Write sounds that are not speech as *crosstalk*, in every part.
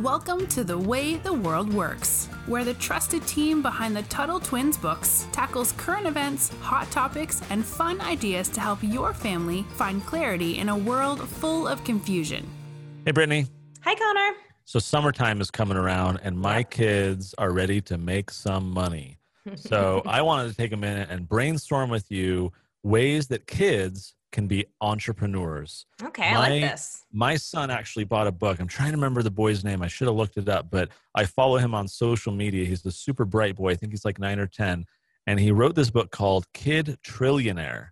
Welcome to The Way the World Works, where the trusted team behind the Tuttle Twins books tackles current events, hot topics, and fun ideas to help your family find clarity in a world full of confusion. Hey, Brittany. Hi, Connor. So, summertime is coming around, and my kids are ready to make some money. *laughs* So, I wanted to take a minute and brainstorm with you ways that kids can be entrepreneurs. Okay, I like this. My son actually bought a book. I'm trying to remember the boy's name. I should have looked it up, but I follow him on social media. He's a super bright boy. I think he's like nine or 10. And he wrote this book called Kid Trillionaire.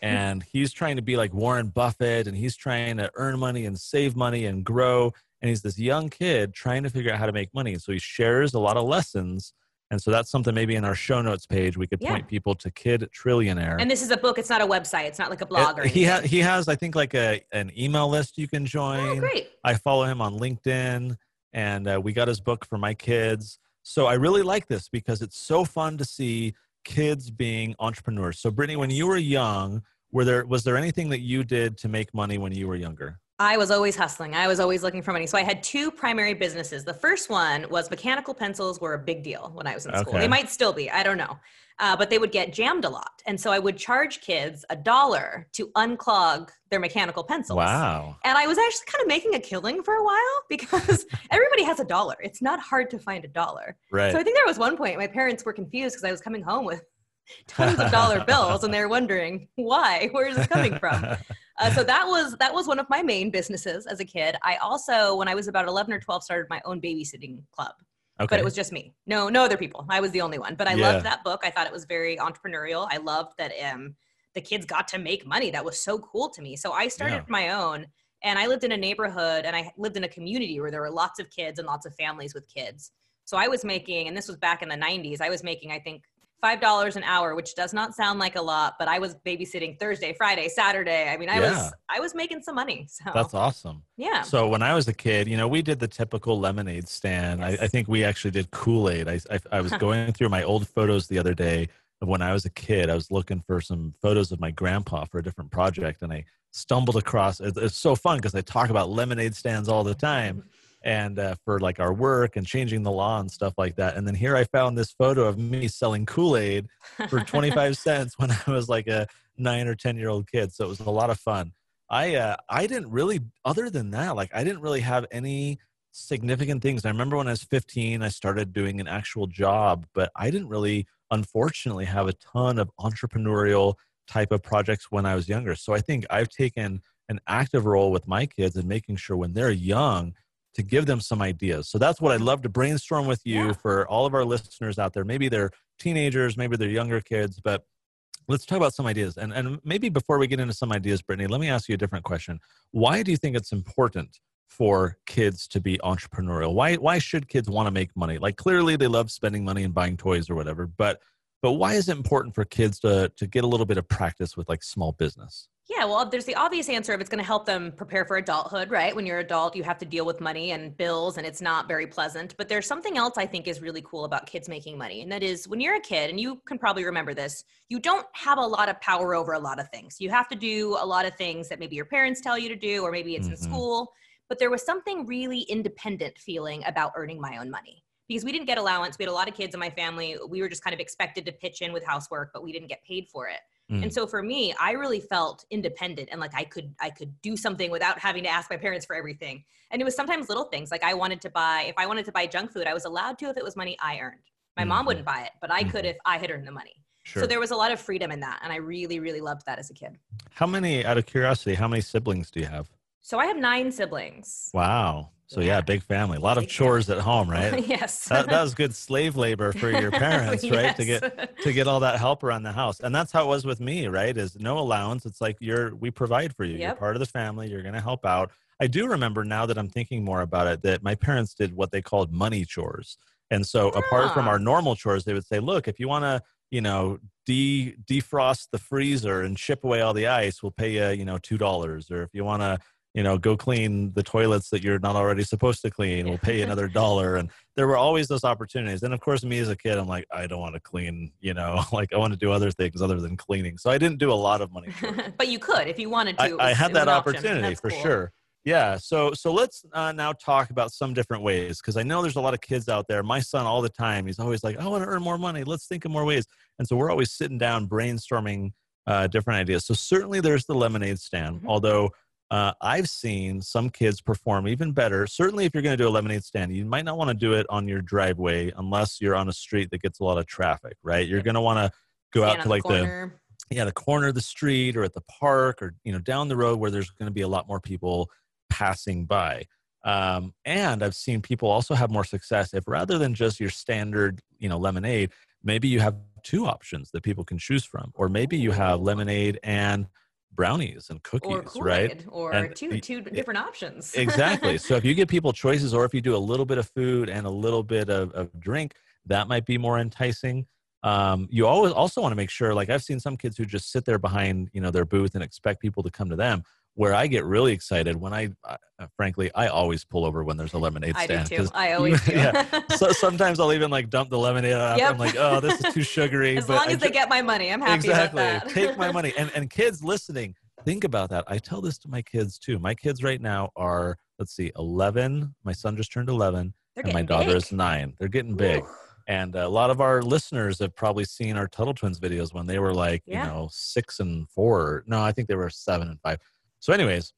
Hmm. And he's trying to be like Warren Buffett and he's trying to earn money and save money and grow. And he's this young kid trying to figure out how to make money. So he shares a lot of lessons and so that's something maybe in our show notes page we could Yeah. point people to Kid Trillionaire. And this is a book. It's not a website. It's not like a blog or It- he anything. ha- he has I think like a an email list you can join. Oh, great. I follow him on LinkedIn, and uh, we got his book for my kids. So I really like this because it's so fun to see kids being entrepreneurs. So Brittany, when you were young, were there was there anything that you did to make money when you were younger? I was always hustling. I was always looking for money. So I had two primary businesses. The first one was mechanical pencils were a big deal when I was in school. Okay. They might still be. I don't know. Uh, but they would get jammed a lot. And so I would charge kids a dollar to unclog their mechanical pencils. Wow. And I was actually kind of making a killing for a while *laughs* because everybody has a dollar. It's not hard to find a dollar. Right. So I think there was one point my parents were confused because I was coming home with *laughs* tons of dollar bills and they were wondering why, where is this coming from? *laughs* Uh, so that was that was one of my main businesses as a kid. I also, when I was about eleven or twelve, started my own babysitting club, okay. but it was just me, no no other people. I was the only one. But I Yeah. loved that book. I thought it was very entrepreneurial. I loved that um, the kids got to make money. That was so cool to me. So I started Yeah. my own. And I lived in a neighborhood and I lived in a community where there were lots of kids and lots of families with kids. So I was making, and this was back in the 90s, I was making, I think, $5 an hour, which does not sound like a lot, but I was babysitting Thursday, Friday, Saturday. I mean, I Yeah. was, I was making some money. So That's awesome. yeah. So when I was a kid, you know, we did the typical lemonade stand. I, Yes. I think we actually did Kool Aid. I, I, I was *laughs* going through my old photos the other day of when I was a kid. I was looking for some photos of my grandpa for a different project, and I stumbled across. It's, it's so fun because I talk about lemonade stands all the time, *laughs* and uh, for like our work and changing the law and stuff like that. And then here I found this photo of me selling Kool Aid for 25 *laughs* cents when I was like a nine or 10 year old kid. So it was a lot of fun. I uh, I didn't really other than that like I didn't really have any significant things. I remember when I was 15 I started doing an actual job, but I didn't really unfortunately have a ton of entrepreneurial type of projects when I was younger. So I think I've taken an active role with my kids and making sure when they're young to give them some ideas. So that's what I'd love to brainstorm with you Yeah. for all of our listeners out there. Maybe they're teenagers, maybe they're younger kids, but let's talk about some ideas. And and maybe before we get into some ideas, Brittany, let me ask you a different question. Why do you think it's important for kids to be entrepreneurial? Why why should kids want to make money? Like clearly they love spending money and buying toys or whatever, but but why is it important for kids to to get a little bit of practice with like small business? Yeah, well, there's the obvious answer of it's going to help them prepare for adulthood, right? When you're adult, you have to deal with money and bills, and it's not very pleasant. But there's something else I think is really cool about kids making money, and that is when you're a kid, and you can probably remember this, you don't have a lot of power over a lot of things. You have to do a lot of things that maybe your parents tell you to do, or maybe it's in Mhm. school. But there was something really independent feeling about earning my own money because we didn't get allowance. We had a lot of kids in my family. We were just kind of expected to pitch in with housework, but we didn't get paid for it. Mm. And so for me, I really felt independent and like I could I could do something without having to ask my parents for everything. And it was sometimes little things like I wanted to buy if I wanted to buy junk food, I was allowed to if it was money I earned. My Mhm. mom wouldn't buy it, but I could Mhm. if I had earned the money. Sure. So there was a lot of freedom in that and I really really loved that as a kid. how many out of curiosity, how many siblings do you have? So I have 9 siblings. Wow. So yeah, Yeah. big family. A lot of chores at home, right? *laughs* yes. that, that was good slave labor for your *laughs* parents, right? To get to get all that help around the house. And that's how it was with me, right? Is no allowance. It's like you're we provide for you. You're part of the family. You're gonna help out. I do remember now that I'm thinking more about it that my parents did what they called money chores. And so apart from Ah. our normal chores, they would say, look, if you want to, you know, de defrost the freezer and ship away all the ice, we'll pay you, you know, two dollars. Or if you want to, you know, go clean the toilets that you're not already supposed to clean, we'll pay another dollar. And there were always those opportunities. And of course, me as a kid, I'm like, I don't want to clean, you know, *laughs* like I want to do other things other than cleaning. So I didn't do a lot of money. *laughs* but you could if you wanted to. I, It I had that opportunity for cool. sure. Yeah. So so let's uh, now talk about some different ways because I know there's a lot of kids out there. My son all the time, he's always like, "I want to earn more money. Let's think of more ways." And so we're always sitting down brainstorming uh, different ideas. So certainly there's the lemonade stand. Mhm. Although uh, I've seen some kids perform even better. Certainly, if you're going to do a lemonade stand, you might not want to do it on your driveway unless you're on a street that gets a lot of traffic. Right? You're going to want to go Stand out to like the corner. yeah the corner of the street or at the park or you know down the road where there's going to be a lot more people passing by um, and i've seen people also have more success if rather than just your standard you know lemonade maybe you have two options that people can choose from or maybe you have lemonade and brownies and cookies or Kool-Aid, right or And two two different options. exactly. So if you *laughs* give people choices or if you do a little bit of food and a little bit of, of drink that might be more enticing. Um, you always also want to make sure like i've seen some kids who just sit there behind you know their booth and expect people to come to them where i get really excited when i uh, frankly i always pull over when there's a lemonade stand. I do too. I *laughs* always do. yeah. *laughs* so sometimes i'll even like dump the lemonade out Yep. i'm like oh this is too sugary as but long I as they ju- get my money, I'm happy exactly about that. take my *laughs* money and and kids listening think about that i tell this to my kids too my kids right now are let's see 11 my son just turned 11 They're and my daughter big. is 9 they're getting big Ooh. and a lot of our listeners have probably seen our Tuttle Twins videos when they were like, Yeah. you know, six and four. No, I think they were seven and five. So, anyways,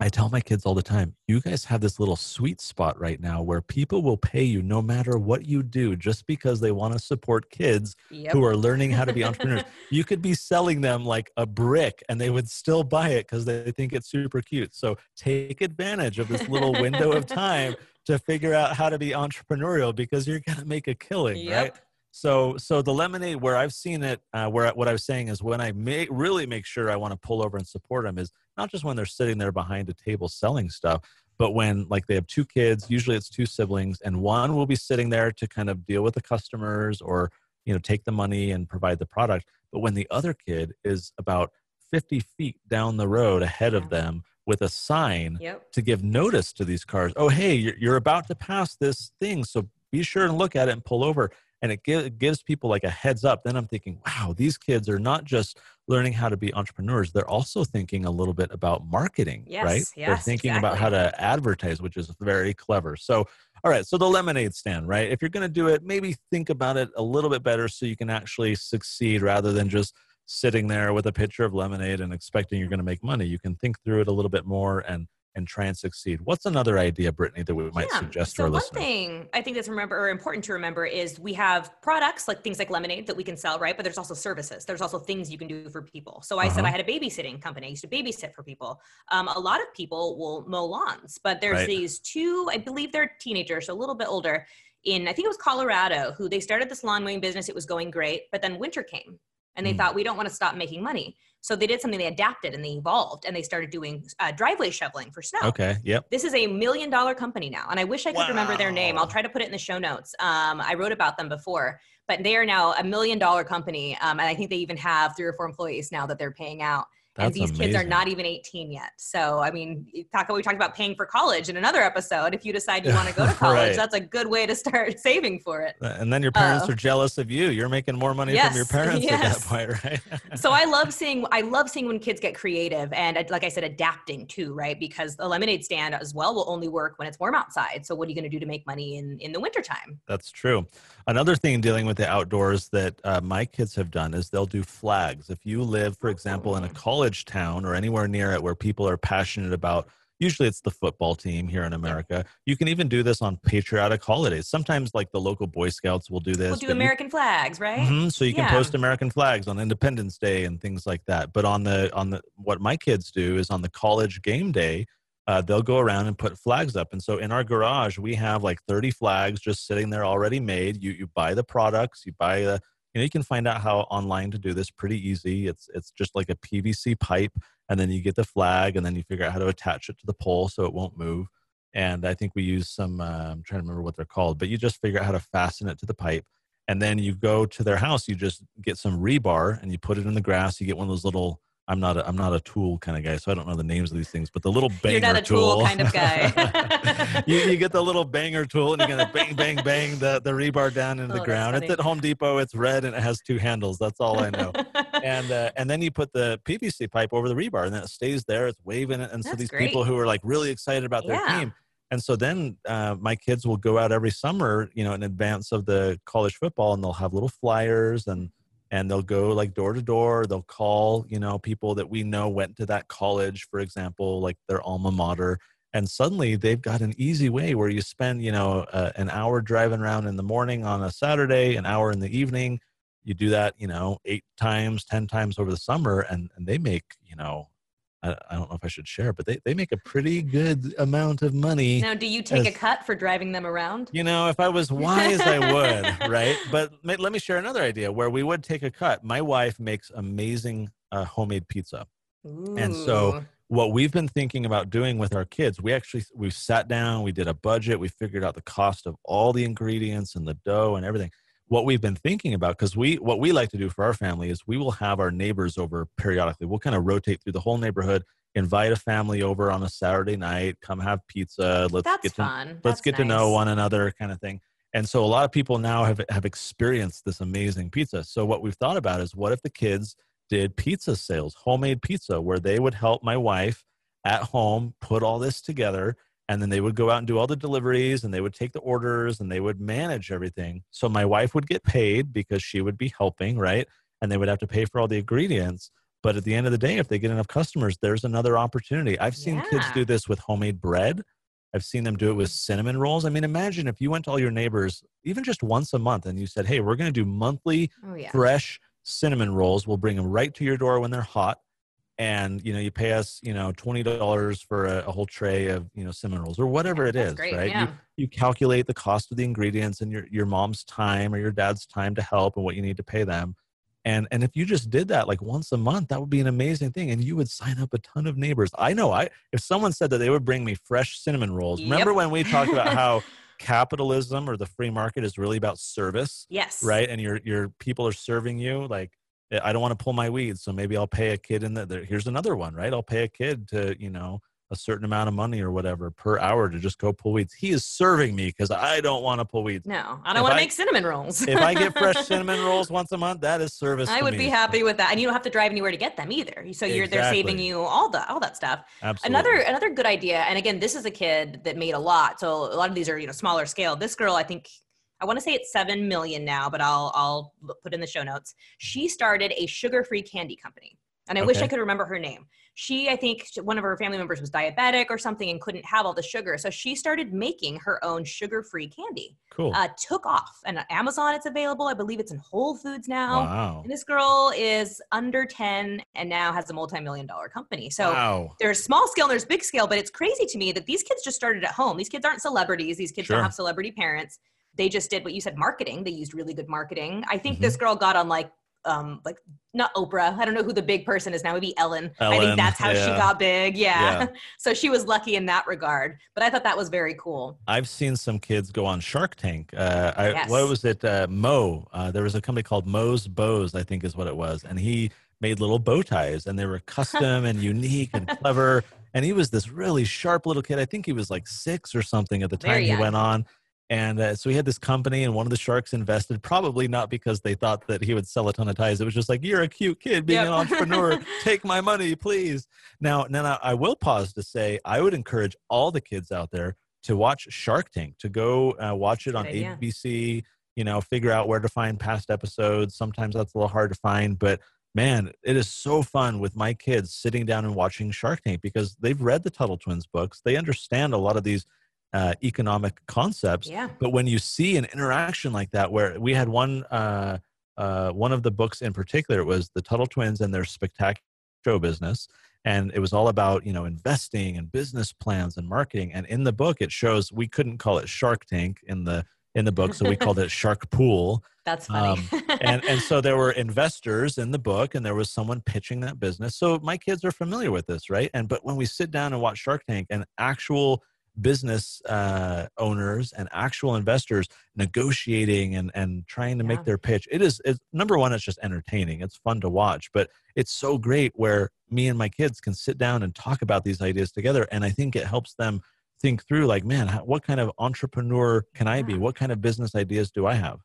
I tell my kids all the time, you guys have this little sweet spot right now where people will pay you no matter what you do just because they want to support kids Yep. who are learning how to be *laughs* entrepreneurs. you could be selling them like a brick and they would still buy it because they think it's super cute. So take advantage of this little window of *laughs* time to figure out how to be entrepreneurial because you're going to make a killing, right? So, so the lemonade, where I've seen it, uh, where what I was saying is when I may really make sure I want to pull over and support them is not just when they're sitting there behind a table selling stuff, but when like they have two kids, usually it's two siblings, and one will be sitting there to kind of deal with the customers or you know take the money and provide the product. But when the other kid is about 50 feet down the road ahead of them with a sign Yep. to give notice to these cars. Oh, hey, you're, you're about to pass this thing, so be sure and look at it and pull over. And it, gi- it gives people like a heads up. Then I'm thinking, wow, these kids are not just learning how to be entrepreneurs; they're also thinking a little bit about marketing, Yes, right? they're yes, thinking about how to advertise, which is very clever. So, all right, so the lemonade stand, right? If you're going to do it, maybe think about it a little bit better so you can actually succeed rather than just sitting there with a pitcher of lemonade and expecting you're going to make money. You can think through it a little bit more and and try and succeed. What's another idea, Brittany, that we might Yeah. suggest to so our one listeners? thing I think that's remember or important to remember is we have products like things like lemonade that we can sell, right? But there's also services. There's also things you can do for people. So I said Uh-huh. I had a babysitting company. I used to babysit for people. Um, a lot of people will mow lawns, but there's Right. these two, I believe they're teenagers, so a little bit older. In I think it was Colorado, who they started this lawn mowing business. It was going great, but then winter came, and they Mm. thought we don't want to stop making money. So they did something. They adapted and they evolved, and they started doing uh, driveway shoveling for snow. Okay. Yep. This is a million dollar company now, and I wish I could remember their name. I'll try to put it in the show notes. Um, I wrote about them before, but they are now a million dollar company, um, and I think they even have three or four employees now that they're paying out. And That's these kids are not even 18 yet. So, I mean, talk we talked about paying for college in another episode. If you decide you want to go to *laughs* college, Right. that's a good way to start *laughs* saving for it. And then your parents Uh, are jealous of you. You're making more money from your Yes, *laughs* parents at that point, right? so I love seeing I love seeing when kids get creative and uh, like I said adapting too right because the lemonade stand as well will only work when it's warm outside so what are you going to do to make money in in the wintertime That's true. Another thing dealing with the outdoors that uh, my kids have done is they'll do flags. If you live, for example, in a Oh. College town or anywhere near it where people are passionate about, usually it's the football team here in America, you can even do this on patriotic holidays. Sometimes, like the local Boy Scouts will do this. we'll do but you- American flags right Mhm, So you can Yeah. post American flags on Independence Day and things like that. But on the on the what my kids do is on the college game day, uh, they'll go around and put flags up. And so in our garage, we have like 30 flags just sitting there already made. You you buy the products, you buy the you know you can find out how online to do this pretty easy. It's it's just like a PVC pipe, and then you get the flag, and then you figure out how to attach it to the pole so it won't move. And I think we use some. Uh, I'm trying to remember what they're called, but you just figure out how to fasten it to the pipe and then you go to their house you just get some rebar and you put it in the grass you get one of those little i'm not a, i'm not a tool kind of guy so i don't know the names of these things but the little banger You're not a tool kind of guy. *laughs* you, you get the little banger tool and you're gonna bang bang bang the, the rebar down into Oh, the ground it's at home depot it's red and it has two handles that's all i know *laughs* and uh, and then you put the PVC pipe over the rebar, and then it stays there. It's waving it, and so these great. people who are like really excited about their Yeah. team. And so then uh, my kids will go out every summer, you know, in advance of the college football, and they'll have little flyers and and they'll go like door to door. They'll call, you know, people that we know went to that college, for example, like their alma mater. And suddenly they've got an easy way where you spend, you know, uh, an hour driving around in the morning on a Saturday, an hour in the evening. You do that, you know, eight times, 10 times over the summer, and, and they make, you know, I, I don't know if I should share, but they, they make a pretty good amount of money. Now, do you take a cut for driving them around? You know, if I was wise, I would, *laughs* right? But let me share another idea where we would take a cut. My wife makes amazing uh, homemade pizza. And so- What we've been thinking about doing with our kids, we actually we sat down, we did a budget, we figured out the cost of all the ingredients and the dough and everything. What we've been thinking about, because we what we like to do for our family is we will have our neighbors over periodically. We'll kind of rotate through the whole neighborhood, invite a family over on a Saturday night, come have pizza. Let's that's get to fun. let's That's get to know one another kind of thing and so a lot of people now have have experienced this amazing pizza so what we've thought about is what if the kids did pizza sales homemade pizza where they would help my wife at home put all this together and then they would go out and do all the deliveries and they would take the orders and they would manage everything so my wife would get paid because she would be helping right and they would have to pay for all the ingredients but at the end of the day if they get enough customers there's another opportunity i've seen kids do this with homemade bread I've seen them do it with cinnamon rolls. I mean, imagine if you went to all your neighbors, even just once a month, and you said, Hey, we're going to do monthly Oh yeah. fresh cinnamon rolls. We'll bring them right to your door when they're hot. And, you know, you pay us, you know, $20 for a, a whole tray of, you know, cinnamon rolls or whatever it great, right? yeah. You, you calculate the cost of the ingredients and your, your mom's time or your dad's time to help and what you need to pay them. And, and if you just did that like once a month, that would be an amazing thing. And you would sign up a ton of neighbors. I know I, if someone said that they would bring me fresh cinnamon rolls, remember when we talked about *laughs* how capitalism or the free market is really about service? Yes. right? And your your people are serving you like "Eh, Eh, I don't want to pull my weeds, so maybe I'll pay a kid in the there, here's another one, right? I'll pay a kid to you know a certain amount of money or whatever per hour to just go pull weeds. He is serving me because I don't want to pull weeds. No, I don't want to make cinnamon rolls. if I get fresh *laughs* cinnamon rolls once a month, that is service. I would me. be happy with that, and you don't have to drive anywhere to get them either. So you're they're saving you all the all that stuff. Absolutely. Another another good idea, and again, this is a kid that made a lot. So a lot of these are you know smaller scale. This girl, I think, I want to say it's seven million now, but I'll I'll put in the show notes. She started a sugar free candy company, and I wish I could remember her name. She, I think, one of her family members was diabetic or something and couldn't have all the sugar, so she started making her own sugar free candy. cool. Uh, took off, and on Amazon it's available. I believe it's in Whole Foods now. wow. And this girl is under 10 and now has a multi-million dollar company. So wow. there's small scale and there's big scale, but it's crazy to me that these kids just started at home. These kids aren't celebrities. These kids Sure. don't have celebrity parents. They just did what you said, marketing. They used really good marketing. I think Mhm. this girl got on like, um, like not Oprah. I don't know who the big person is now. Maybe Ellen. I think that's how she got big. Yeah. Yeah. *laughs* so she was lucky in that regard. But I thought that was very cool. I've seen some kids go on Shark Tank. Uh, I, Yes. What was it? Uh, Mo. Uh, there was a company called Mo's Bows, I think is what it was. And he made little bow ties and they were custom and *laughs* unique and clever. And he was this really sharp little kid. I think he was like six or something at the time he went on. And uh, so he had this company, and one of the sharks invested, probably not because they thought that he would sell a ton of ties. It was just like, you're a cute kid being Yep. an entrepreneur. *laughs* Take my money, please. Now, now I will pause to say I would encourage all the kids out there to watch Shark Tank, to go uh, watch it on idea. ABC, you know, figure out where to find past episodes. Sometimes that's a little hard to find, but man, it is so fun with my kids sitting down and watching Shark Tank because they've read the Tuttle Twins books. They understand a lot of these uh, economic concepts. Yeah. But when you see an interaction like that, where we had one, uh, uh, one of the books in particular, it was the Tuttle Twins and their spectacular show business, and it was all about you know investing and business plans and marketing. And in the book, it shows we couldn't call it Shark Tank in the in the book, so we called it *laughs* Shark Pool. That's funny. Um, and and so there were *laughs* investors in the book and there was someone pitching that business so my kids are familiar with this right and but when we sit down and watch shark tank and actual business uh, owners and actual investors negotiating and and trying to Yeah. make their pitch. It is it's, number one it's just entertaining. It's fun to watch but it's so great where me and my kids can sit down and talk about these ideas together and i think it helps them think through like man what kind of entrepreneur can i be? What kind of business ideas do i have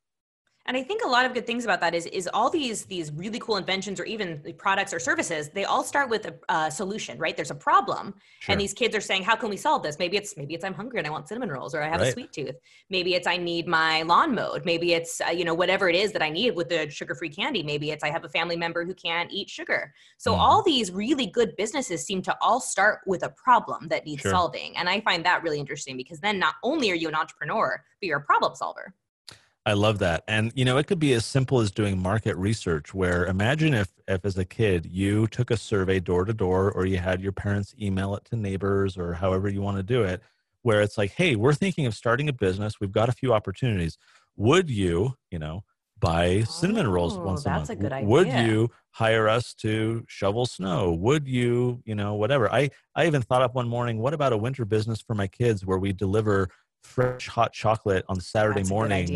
And I think a lot of good things about that is is all these these really cool inventions or even products or services. They all start with a, a solution, right? There's a problem, sure. and these kids are saying, "How can we solve this?" Maybe it's maybe it's I'm hungry and I want cinnamon rolls, or I have right. a sweet tooth. Maybe it's I need my lawn mowed. Maybe it's uh, you know whatever it is that I need with the sugar free candy. Maybe it's I have a family member who can't eat sugar. So mm. all these really good businesses seem to all start with a problem that needs sure. solving, and I find that really interesting because then not only are you an entrepreneur, but you're a problem solver. I love that. And you know, it could be as simple as doing market research where imagine if if as a kid you took a survey door to door or you had your parents email it to neighbors or however you want to do it where it's like, "Hey, we're thinking of starting a business. We've got a few opportunities. Would you, you know, buy cinnamon rolls oh, once a month? That's a good idea. Would you hire us to shovel snow? Would you, you know, whatever. I I even thought up one morning, what about a winter business for my kids where we deliver fresh hot chocolate on Saturday That's mornings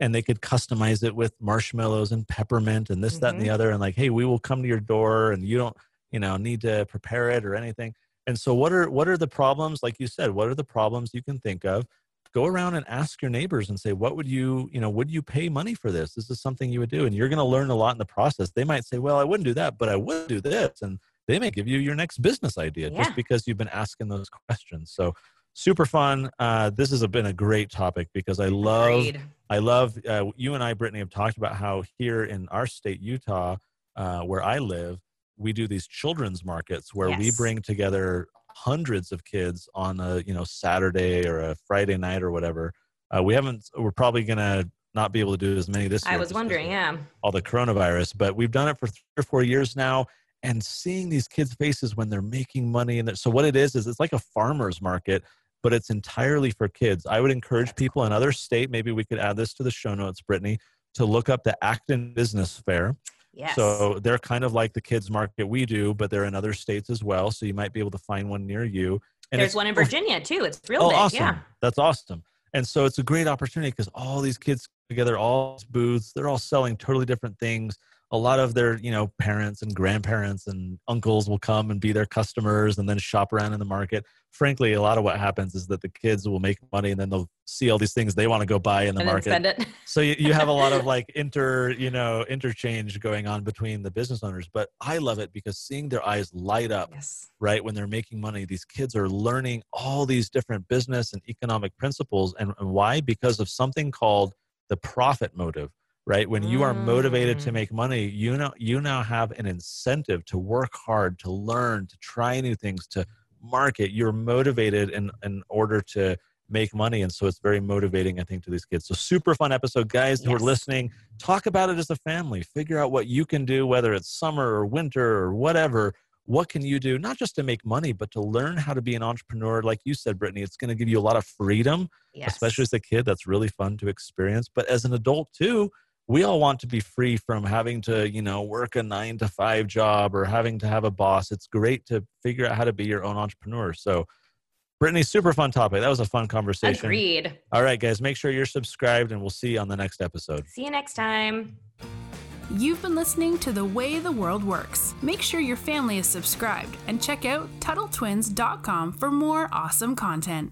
and they could customize it with marshmallows and peppermint and this mm-hmm. that and the mm-hmm. other and like hey we will come to your door and you don't you know need to prepare it or anything. And so what are what are the problems? Like you said what are the problems you can think of? Go around and ask your neighbors and say what would you you know would you pay money for this? This is something you would do. And you're going to learn a lot in the process. They might say well i wouldn't do that but i would do this. And they may give you your next business idea yeah. just because you've been asking those questions. So super fun. Uh, this has been a great topic because I love, Agreed. I love uh, you and I, Brittany, have talked about how here in our state, Utah, uh, where I live, we do these children's markets where yes. we bring together hundreds of kids on a you know Saturday or a Friday night or whatever. Uh, we haven't. We're probably gonna not be able to do as many this year. I was wondering, yeah. All the coronavirus, but we've done it for three or four years now. And seeing these kids' faces when they're making money, and so what it is is it's like a farmers market but it's entirely for kids. I would encourage people in other state, maybe we could add this to the show notes, Brittany, to look up the Acton Business Fair. Yes. So they're kind of like the kids market we do, but they're in other states as well. So you might be able to find one near you. And There's one in oh, Virginia too. It's real oh, big. Awesome. Yeah. That's awesome. And so it's a great opportunity because all these kids together, all these booths, they're all selling totally different things a lot of their you know parents and grandparents and uncles will come and be their customers and then shop around in the market. Frankly a lot of what happens is that the kids will make money and then they'll see all these things they want to go buy in the and market. so you, you have a lot of *laughs* like inter you know interchange going on between the business owners but i love it because seeing their eyes light up yes. right when they're making money these kids are learning all these different business and economic principles and, and why? Because of something called the profit motive right? When you are motivated to mm. make money you know you now have an incentive to work hard to learn to try new things to market. You're motivated in in order to make money and so it's very motivating i think to these kids. So super fun episode guys who are listening. Talk about it as a family. Figure out what you can do whether it's summer or winter or whatever. What can you do not just to make money but to learn how to be an entrepreneur. Like you said brittany it's going to give you a lot of freedom yes. especially as a kid. That's really fun to experience. But as an adult too we all want to be free from having to you know work a nine to five job or having to have a boss. It's great to figure out how to be your own entrepreneur. So brittany super fun topic. That was a fun conversation. Agreed. All right guys make sure you're subscribed and we'll see you on the next episode. See you next time. You've been listening to The Way the World Works. Make sure your family is subscribed and check out TuttleTwins.com for more awesome content.